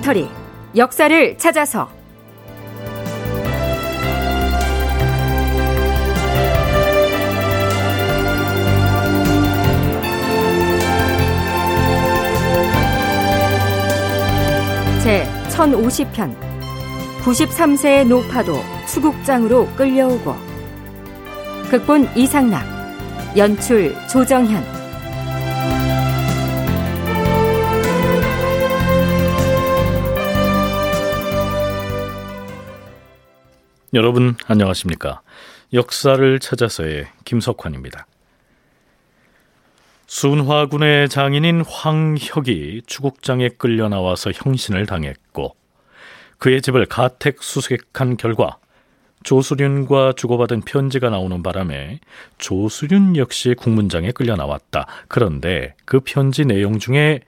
다큐멘터리 역사를 찾아서. 제 1050편 93세의 노파도 수국장으로 끌려오고. 극본 이상락 연출 조정현 여러분 안녕하십니까? 역사를 찾아서의 김석환입니다. 순화군의 장인인 황혁이 추국장에 끌려 나와서 형신을 당했고 그의 집을 가택 수색한 결과 조수륜과 주고받은 편지가 나오는 바람에 조수륜 역시 국문장에 끌려 나왔다. 그런데 그 편지 내용 중에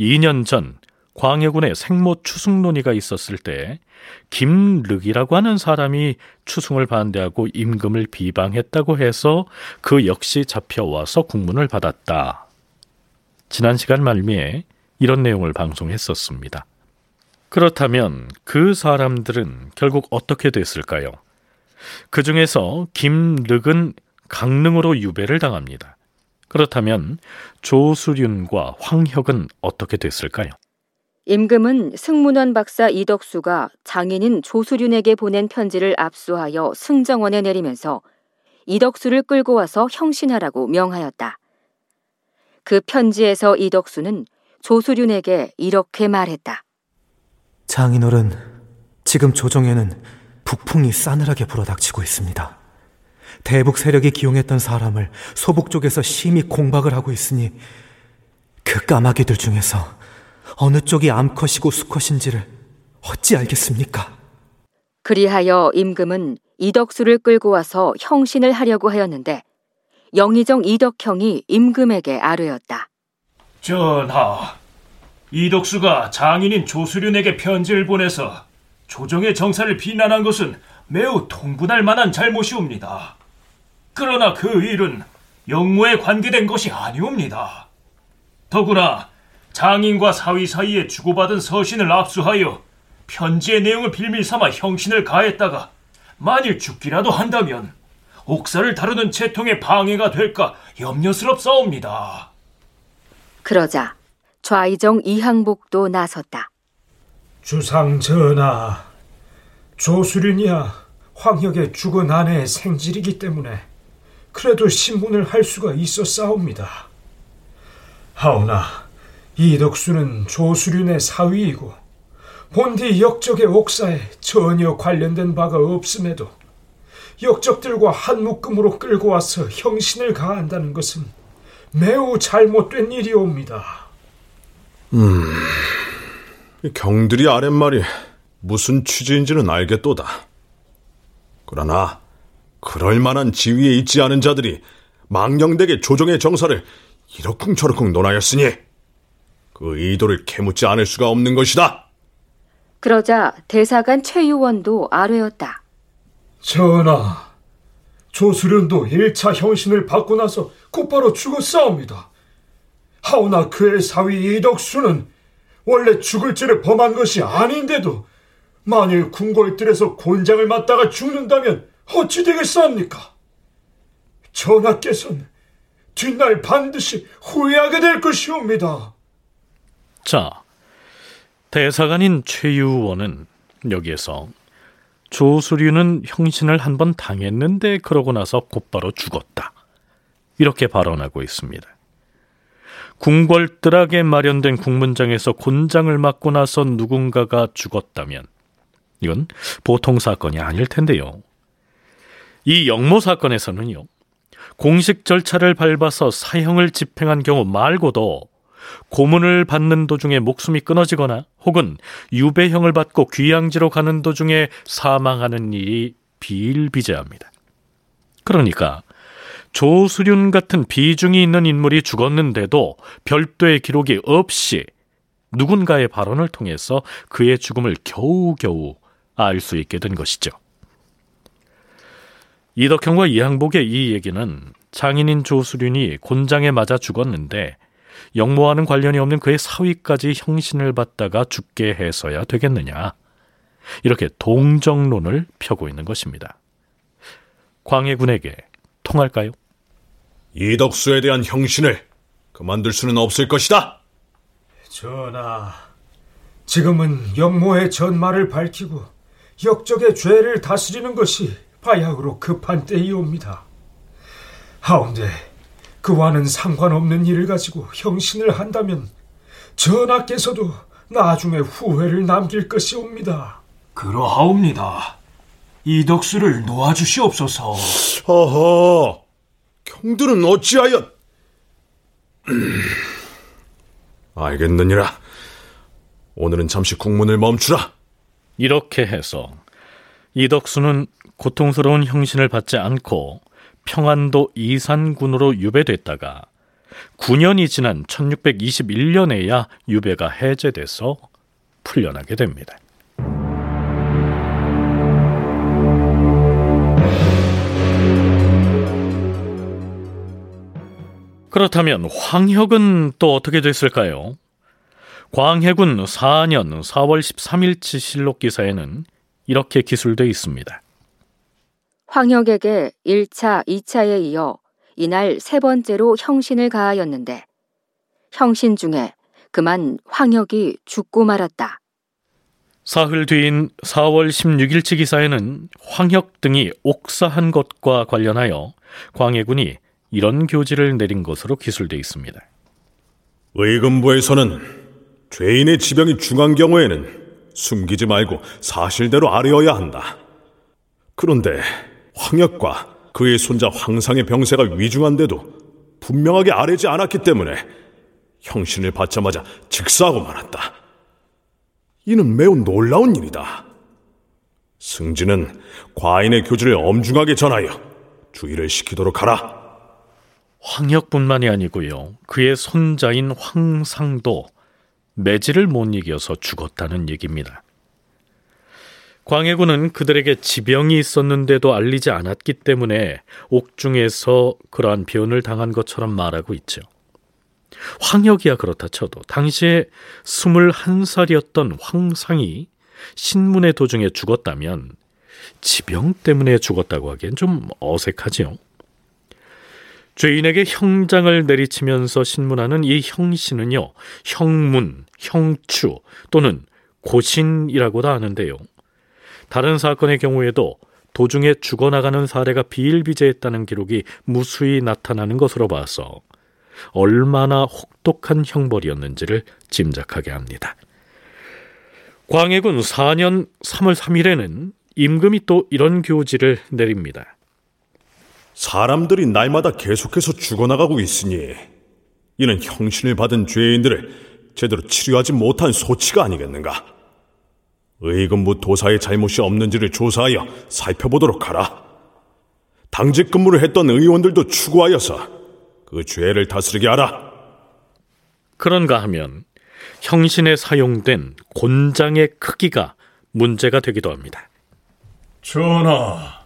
2년 전 광해군의 생모 추승 논의가 있었을 때 김륵이라고 하는 사람이 추승을 반대하고 임금을 비방했다고 해서 그 역시 잡혀와서 국문을 받았다. 지난 시간 말미에 이런 내용을 방송했었습니다. 그렇다면 그 사람들은 결국 어떻게 됐을까요? 그 중에서 김륵은 강릉으로 유배를 당합니다. 그렇다면 조수륜과 황혁은 어떻게 됐을까요? 임금은 승문원 박사 이덕수가 장인인 조수륜에게 보낸 편지를 압수하여 승정원에 내리면서 이덕수를 끌고 와서 형신하라고 명하였다. 그 편지에서 이덕수는 조수륜에게 이렇게 말했다. 장인어른, 지금 조정에는 북풍이 싸늘하게 불어닥치고 있습니다. 대북 세력이 기용했던 사람을 소북 쪽에서 심히 공박을 하고 있으니 그 까마귀들 중에서 어느 쪽이 암컷이고 수컷인지를 어찌 알겠습니까? 그리하여 임금은 이덕수를 끌고 와서 형신을 하려고 하였는데 영의정 이덕형이 임금에게 아뢰었다. 전하, 이덕수가 장인인 조수륜에게 편지를 보내서 조정의 정사를 비난한 것은 매우 통분할 만한 잘못이옵니다. 그러나 그 일은 영무에 관계된 것이 아니옵니다. 더구나 장인과 사위 사이에 주고받은 서신을 압수하여 편지의 내용을 빌밀 삼아 형신을 가했다가 만일 죽기라도 한다면 옥사를 다루는 채통에 방해가 될까 염려스럽사옵니다. 그러자 좌이정 이항복도 나섰다. 주상 전하, 조수륜이야 황혁의 죽은 아내의 생질이기 때문에 그래도 신문을 할 수가 있었사옵니다. 하오나 이덕수는 조수륜의 사위이고 본디 역적의 옥사에 전혀 관련된 바가 없음에도 역적들과 한 묶음으로 끌고 와서 형신을 가한다는 것은 매우 잘못된 일이옵니다. 음, 경들이 아랫말이 무슨 취지인지는 알겠도다. 그러나 그럴 만한 지위에 있지 않은 자들이 망령되게 조정의 정사를 이러쿵저러쿵 논하였으니 그 의도를 캐묻지 않을 수가 없는 것이다. 그러자 대사관 최유원도 아뢰었다. 전하, 조수련도 1차 형신을 받고 나서 곧바로 죽었사옵니다. 하오나 그의 사위 이덕수는 원래 죽을 죄를 범한 것이 아닌데도 만일 궁궐들에서 곤장을 맞다가 죽는다면 어찌 되겠사옵니까? 전하께서는 뒷날 반드시 후회하게 될 것이옵니다. 자, 대사관인 최유원은 여기에서 조수류는 형신을 한 번 당했는데 그러고 나서 곧바로 죽었다. 이렇게 발언하고 있습니다. 궁궐뜰하게 마련된 국문장에서 곤장을 맞고 나서 누군가가 죽었다면 이건 보통 사건이 아닐 텐데요. 이 영모 사건에서는요. 공식 절차를 밟아서 사형을 집행한 경우 말고도 고문을 받는 도중에 목숨이 끊어지거나 혹은 유배형을 받고 귀양지로 가는 도중에 사망하는 일이 비일비재합니다. 그러니까 조수륜 같은 비중이 있는 인물이 죽었는데도 별도의 기록이 없이 누군가의 발언을 통해서 그의 죽음을 겨우겨우 알 수 있게 된 것이죠. 이덕형과 이항복의 이 얘기는 장인인 조수륜이 곤장에 맞아 죽었는데 영모와는 관련이 없는 그의 사위까지 형신을 받다가 죽게 해서야 되겠느냐. 이렇게 동정론을 펴고 있는 것입니다. 광해군에게 통할까요? 이덕수에 대한 형신을 그만둘 수는 없을 것이다. 전하, 지금은 영모의 전말을 밝히고 역적의 죄를 다스리는 것이 바야흐로 급한 때이옵니다. 하운데 그와는 상관없는 일을 가지고 형신을 한다면 전하께서도 나중에 후회를 남길 것이옵니다. 그러하옵니다. 이덕수를 놓아주시옵소서. 허허, 경들은 어찌하여... 알겠느니라. 오늘은 잠시 국문을 멈추라. 이렇게 해서 이덕수는 고통스러운 형신을 받지 않고 평안도 이산군으로 유배됐다가 9년이 지난 1621년에야 유배가 해제돼서 풀려나게 됩니다. 그렇다면 황혁은 또 어떻게 됐을까요? 광해군 4년 4월 13일치 실록 기사에는 이렇게 기술되어 있습니다. 황혁에게 1차, 2차에 이어 이날 세 번째로 형신을 가하였는데 형신 중에 그만 황혁이 죽고 말았다. 사흘 뒤인 4월 16일치 기사에는 황혁 등이 옥사한 것과 관련하여 광해군이 이런 교지를 내린 것으로 기술되어 있습니다. 의금부에서는 죄인의 지병이 중한 경우에는 숨기지 말고 사실대로 아뢰어야 한다. 그런데 황역과 그의 손자 황상의 병세가 위중한데도 분명하게 아뢰지 않았기 때문에 형신을 받자마자 즉사하고 말았다. 이는 매우 놀라운 일이다. 승진은 과인의 교주를 엄중하게 전하여 주의를 시키도록 하라. 황역뿐만이 아니고요. 그의 손자인 황상도 매질을 못 이겨서 죽었다는 얘기입니다. 광해군은 그들에게 지병이 있었는데도 알리지 않았기 때문에 옥중에서 그러한 변을 당한 것처럼 말하고 있죠. 황혁이야 그렇다 쳐도 당시에 21살이었던 황상이 신문의 도중에 죽었다면 지병 때문에 죽었다고 하기엔 좀 어색하지요. 죄인에게 형장을 내리치면서 신문하는 이 형신은요, 형문, 형추 또는 고신이라고도 하는데요. 다른 사건의 경우에도 도중에 죽어나가는 사례가 비일비재했다는 기록이 무수히 나타나는 것으로 봐서 얼마나 혹독한 형벌이었는지를 짐작하게 합니다. 광해군 4년 3월 3일에는 임금이 또 이런 교지를 내립니다. 사람들이 날마다 계속해서 죽어나가고 있으니 이는 형신을 받은 죄인들을 제대로 치료하지 못한 소치가 아니겠는가? 의금부 도사의 잘못이 없는지를 조사하여 살펴보도록 하라. 당직 근무를 했던 의원들도 추구하여서 그 죄를 다스리게 하라. 그런가 하면 형신에 사용된 곤장의 크기가 문제가 되기도 합니다. 전하,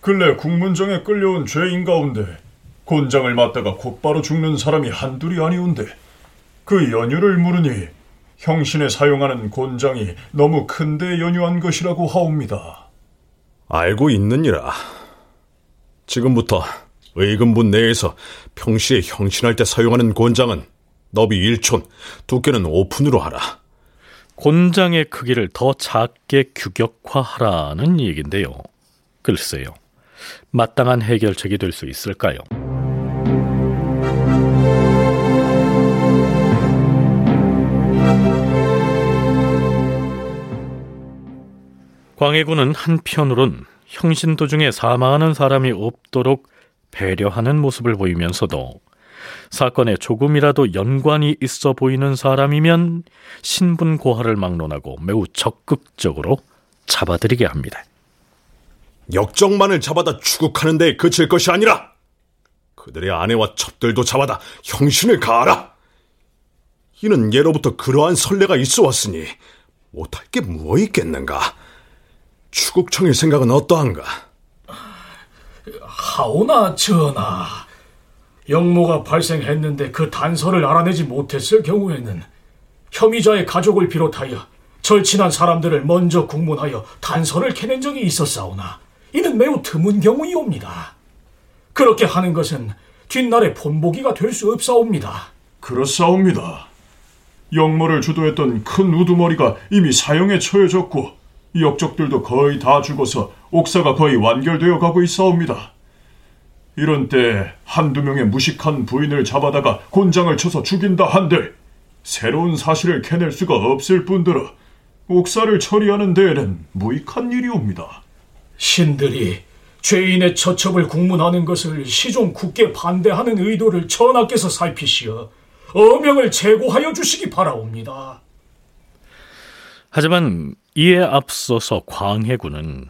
근래 국문정에 끌려온 죄인 가운데 곤장을 맞다가 곧바로 죽는 사람이 한둘이 아니온데 그 연유를 물으니 형신에 사용하는 곤장이 너무 큰데 연유한 것이라고 하옵니다. 알고 있느니라. 지금부터 의금부 내에서 평시에 형신할 때 사용하는 곤장은 너비 1촌, 두께는 5푼으로 하라. 곤장의 크기를 더 작게 규격화하라는 얘긴데요. 글쎄요. 마땅한 해결책이 될 수 있을까요? 광해군은 한편으론 형신 도중에 사망하는 사람이 없도록 배려하는 모습을 보이면서도 사건에 조금이라도 연관이 있어 보이는 사람이면 신분 고하를 막론하고 매우 적극적으로 잡아들이게 합니다. 역적만을 잡아다 추국하는 데 그칠 것이 아니라 그들의 아내와 첩들도 잡아다 형신을 가하라. 이는 예로부터 그러한 선례가 있어 왔으니 못할 게 무엇 있겠는가? 추국청의 생각은 어떠한가? 하오나 전하, 영모가 발생했는데 그 단서를 알아내지 못했을 경우에는 혐의자의 가족을 비롯하여 절친한 사람들을 먼저 국문하여 단서를 캐낸 적이 있었사오나 이는 매우 드문 경우이옵니다. 그렇게 하는 것은 뒷날에 본보기가 될 수 없사옵니다. 그렇사옵니다. 영모를 주도했던 큰 우두머리가 이미 사형에 처해졌고 역적들도 거의 다 죽어서 옥사가 거의 완결되어 가고 있사옵니다. 이런 때 한두 명의 무식한 부인을 잡아다가 곤장을 쳐서 죽인다 한들 새로운 사실을 캐낼 수가 없을 뿐더러 옥사를 처리하는 데에는 무익한 일이옵니다. 신들이 죄인의 처첩을 국문하는 것을 시종 굳게 반대하는 의도를 전하께서 살피시어 어명을 제고하여 주시기 바라옵니다. 하지만 이에 앞서서 광해군은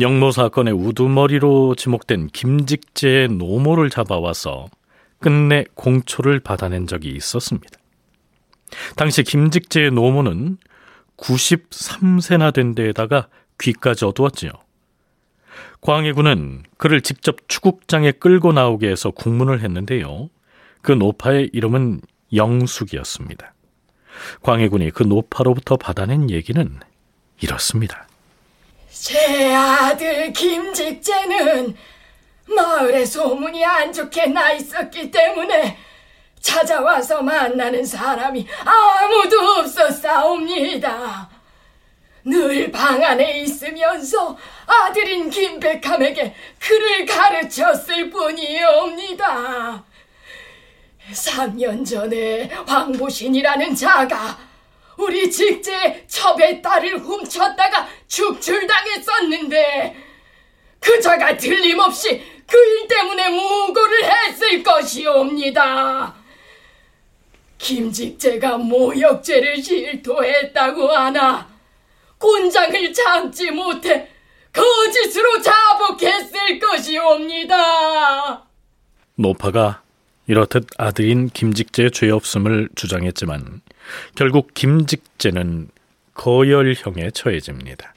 영모 사건의 우두머리로 지목된 김직재의 노모를 잡아와서 끝내 공초를 받아낸 적이 있었습니다. 당시 김직재의 노모는 93세나 된 데에다가 귀까지 어두웠지요. 광해군은 그를 직접 추국장에 끌고 나오게 해서 국문을 했는데요. 그 노파의 이름은 영숙이었습니다. 광해군이 그 노파로부터 받아낸 얘기는 이렇습니다. 제 아들 김직재는 마을에 소문이 안 좋게 나 있었기 때문에 찾아와서 만나는 사람이 아무도 없었사옵니다. 늘 방 안에 있으면서 아들인 김백함에게 글을 가르쳤을 뿐이옵니다. 3년 전에 황보신이라는 자가 우리 직제 첩의 딸을 훔쳤다가 축출당했었는데 그 자가 틀림없이 그 일 때문에 무고를 했을 것이옵니다. 김직재가 모욕죄를 실토했다고 하나 곤장을 참지 못해 거짓으로 자복했을 것이옵니다. 노파가 이렇듯 아들인 김직재의 죄 없음을 주장했지만 결국 김직재는 거열형에 처해집니다.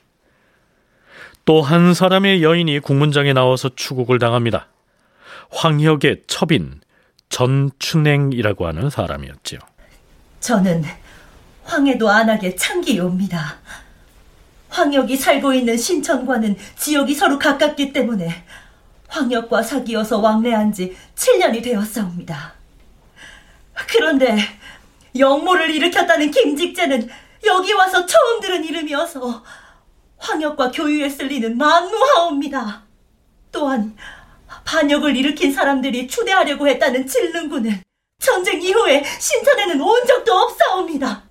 또 한 사람의 여인이 국문장에 나와서 추국을 당합니다. 황혁의 첩인 전춘행이라고 하는 사람이었지요. 저는 황해도 안하게 창기옵니다. 황혁이 살고 있는 신천과는 지역이 서로 가깝기 때문에 황역과 사귀어서 왕래한 지 7년이 되었사옵니다. 그런데 영모를 일으켰다는 김직재는 여기 와서 처음 들은 이름이어서 황역과 교유했을 리는 만무하옵니다. 또한 반역을 일으킨 사람들이 추대하려고 했다는 칠릉군은 전쟁 이후에 신천에는 온 적도 없사옵니다.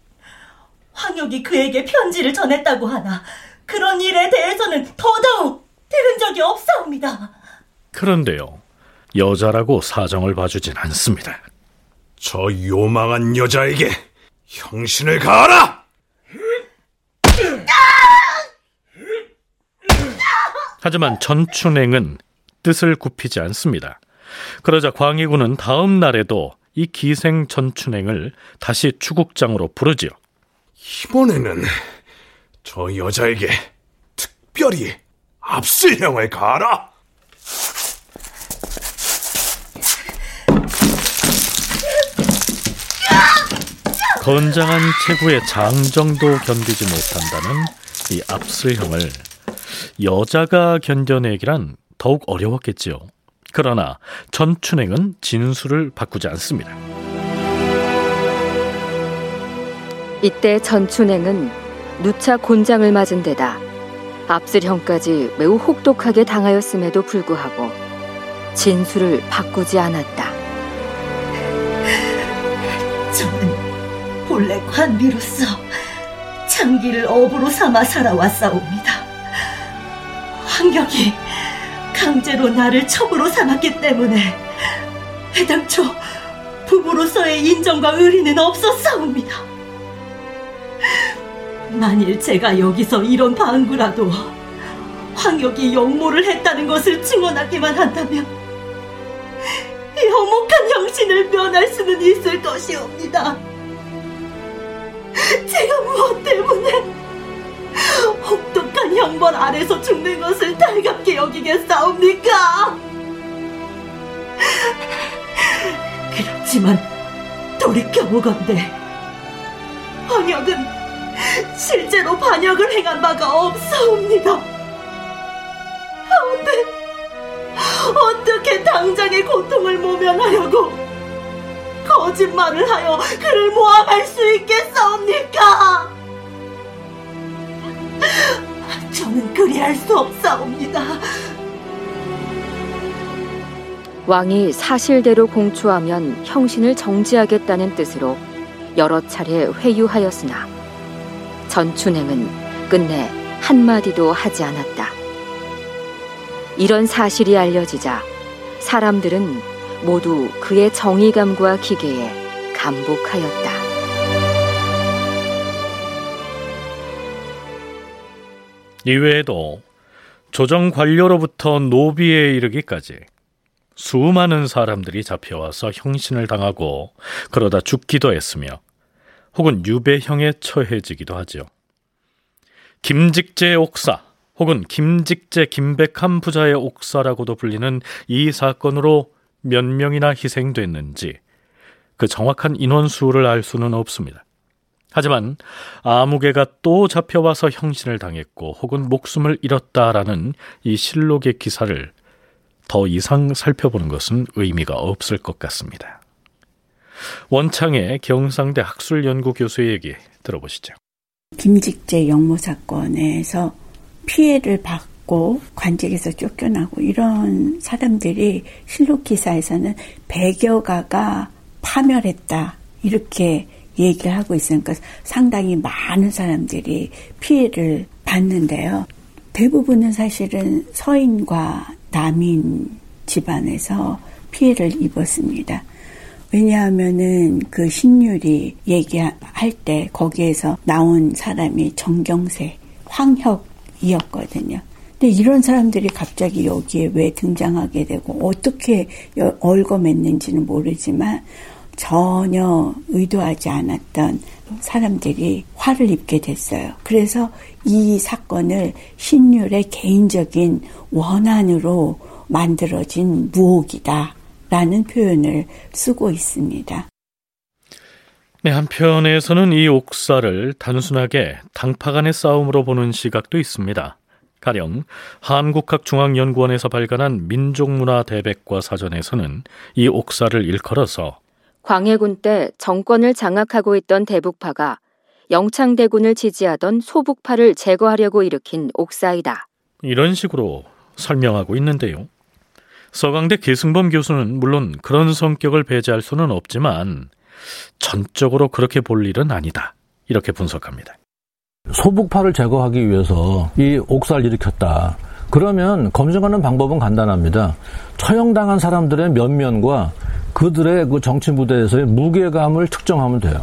황역이 그에게 편지를 전했다고 하나 그런 일에 대해서는 더더욱 들은 적이 없사옵니다. 그런데요, 여자라고 사정을 봐주진 않습니다. 저 요망한 여자에게 형신을 가하라! 하지만 전춘행은 뜻을 굽히지 않습니다. 그러자 광희군은 다음 날에도 이 기생 전춘행을 다시 추국장으로 부르지요. 이번에는 저 여자에게 특별히 압슬형을 가하라! 건장한 체구의 장정도 견디지 못한다는 이 압슬형을 여자가 견뎌내기란 더욱 어려웠겠지요. 그러나 전춘행은 진술을 바꾸지 않습니다. 이때 전춘행은 누차 곤장을 맞은 데다 압슬형까지 매우 혹독하게 당하였음에도 불구하고 진술을 바꾸지 않았다. 본래 관비로서 창기를 업으로 삼아 살아왔사옵니다. 황격이 강제로 나를 첩으로 삼았기 때문에 해당초 부부로서의 인정과 의리는 없었사옵니다. 만일 제가 여기서 이런 방구라도 황격이 영모를 했다는 것을 증언하기만 한다면 영목한 형신을 면할 수는 있을 것이옵니다. 제가 무엇 때문에 혹독한 형벌 아래서 죽는 것을 달갑게 여기겠사옵니까? 그렇지만 돌이켜 보건대 황역은 실제로 반역을 행한 바가 없사옵니다. 하운데 어떻게 당장의 고통을 모면하려고 거짓말을 하여 그를 모함할 수 있겠사옵니까? 저는 그리할 수 없사옵니다. 왕이 사실대로 공초하면 형신을 정지하겠다는 뜻으로 여러 차례 회유하였으나 전춘행은 끝내 한마디도 하지 않았다. 이런 사실이 알려지자 사람들은 모두 그의 정의감과 기계에 감복하였다. 이외에도 조정 관료로부터 노비에 이르기까지 수많은 사람들이 잡혀와서 형신을 당하고 그러다 죽기도 했으며 혹은 유배형에 처해지기도 하지요. 김직재 옥사 혹은 김직재 김백함 부자의 옥사라고도 불리는 이 사건으로 몇 명이나 희생됐는지 그 정확한 인원수를 알 수는 없습니다. 하지만 아무개가 또 잡혀와서 형신을 당했고 혹은 목숨을 잃었다라는 이 실록의 기사를 더 이상 살펴보는 것은 의미가 없을 것 같습니다. 원창의 경상대 학술연구 교수의 얘기 들어보시죠. 김직재 영모 사건에서 피해를 받 고 관직에서 쫓겨나고 이런 사람들이 실록 기사에서는 백여가가 파멸했다 이렇게 얘기를 하고 있으니까 상당히 많은 사람들이 피해를 받는데요. 대부분은 사실은 서인과 남인 집안에서 피해를 입었습니다. 왜냐하면은 그 신율이 얘기할 때 거기에서 나온 사람이 정경세, 황혁이었거든요. 근데 이런 사람들이 갑자기 여기에 왜 등장하게 되고 어떻게 얽어맸는지는 모르지만 전혀 의도하지 않았던 사람들이 화를 입게 됐어요. 그래서 이 사건을 신율의 개인적인 원한으로 만들어진 무혹이다. 라는 표현을 쓰고 있습니다. 네, 한편에서는 이 옥사를 단순하게 당파 간의 싸움으로 보는 시각도 있습니다. 가령 한국학중앙연구원에서 발간한 민족문화 대백과 사전에서는 이 옥사를 일컬어서 광해군 때 정권을 장악하고 있던 대북파가 영창대군을 지지하던 소북파를 제거하려고 일으킨 옥사이다. 이런 식으로 설명하고 있는데요. 서강대 계승범 교수는 물론 그런 성격을 배제할 수는 없지만 전적으로 그렇게 볼 일은 아니다. 이렇게 분석합니다. 소북파를 제거하기 위해서 이 옥사를 일으켰다. 그러면 검증하는 방법은 간단합니다. 처형당한 사람들의 면면과 그들의 그 정치 무대에서의 무게감을 측정하면 돼요.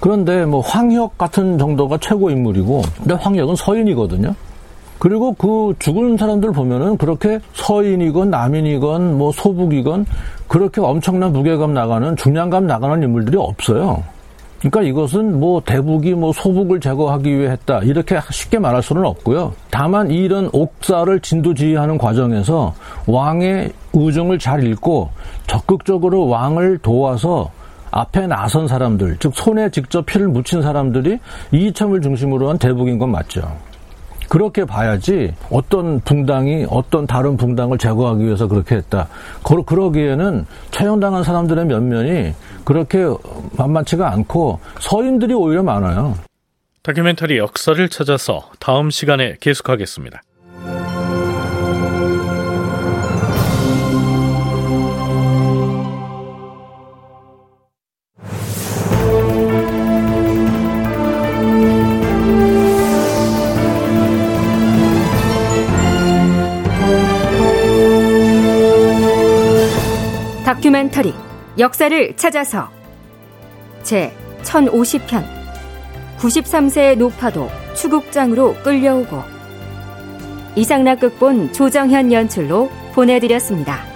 그런데 뭐 황혁 같은 정도가 최고 인물이고, 근데 황혁은 서인이거든요. 그리고 그 죽은 사람들 보면은 그렇게 서인이건 남인이건 뭐 소북이건 그렇게 엄청난 무게감 나가는 중량감 나가는 인물들이 없어요. 그러니까 이것은 뭐 대북이 뭐 소북을 제거하기 위해 했다 이렇게 쉽게 말할 수는 없고요. 다만 이런 옥사를 진두지휘하는 과정에서 왕의 의중을 잘 읽고 적극적으로 왕을 도와서 앞에 나선 사람들, 즉 손에 직접 피를 묻힌 사람들이 이참을 중심으로 한 대북인 건 맞죠. 그렇게 봐야지 어떤 붕당이 어떤 다른 붕당을 제거하기 위해서 그렇게 했다. 그러, 그러기에는 처형당한 사람들의 면면이 그렇게 만만치가 않고 서인들이 오히려 많아요. 다큐멘터리 역사를 찾아서 다음 시간에 계속하겠습니다. 역사를 찾아서 제 1050편 93세의 노파도 추국장으로 끌려오고 이상락 극본 조정현 연출로 보내드렸습니다.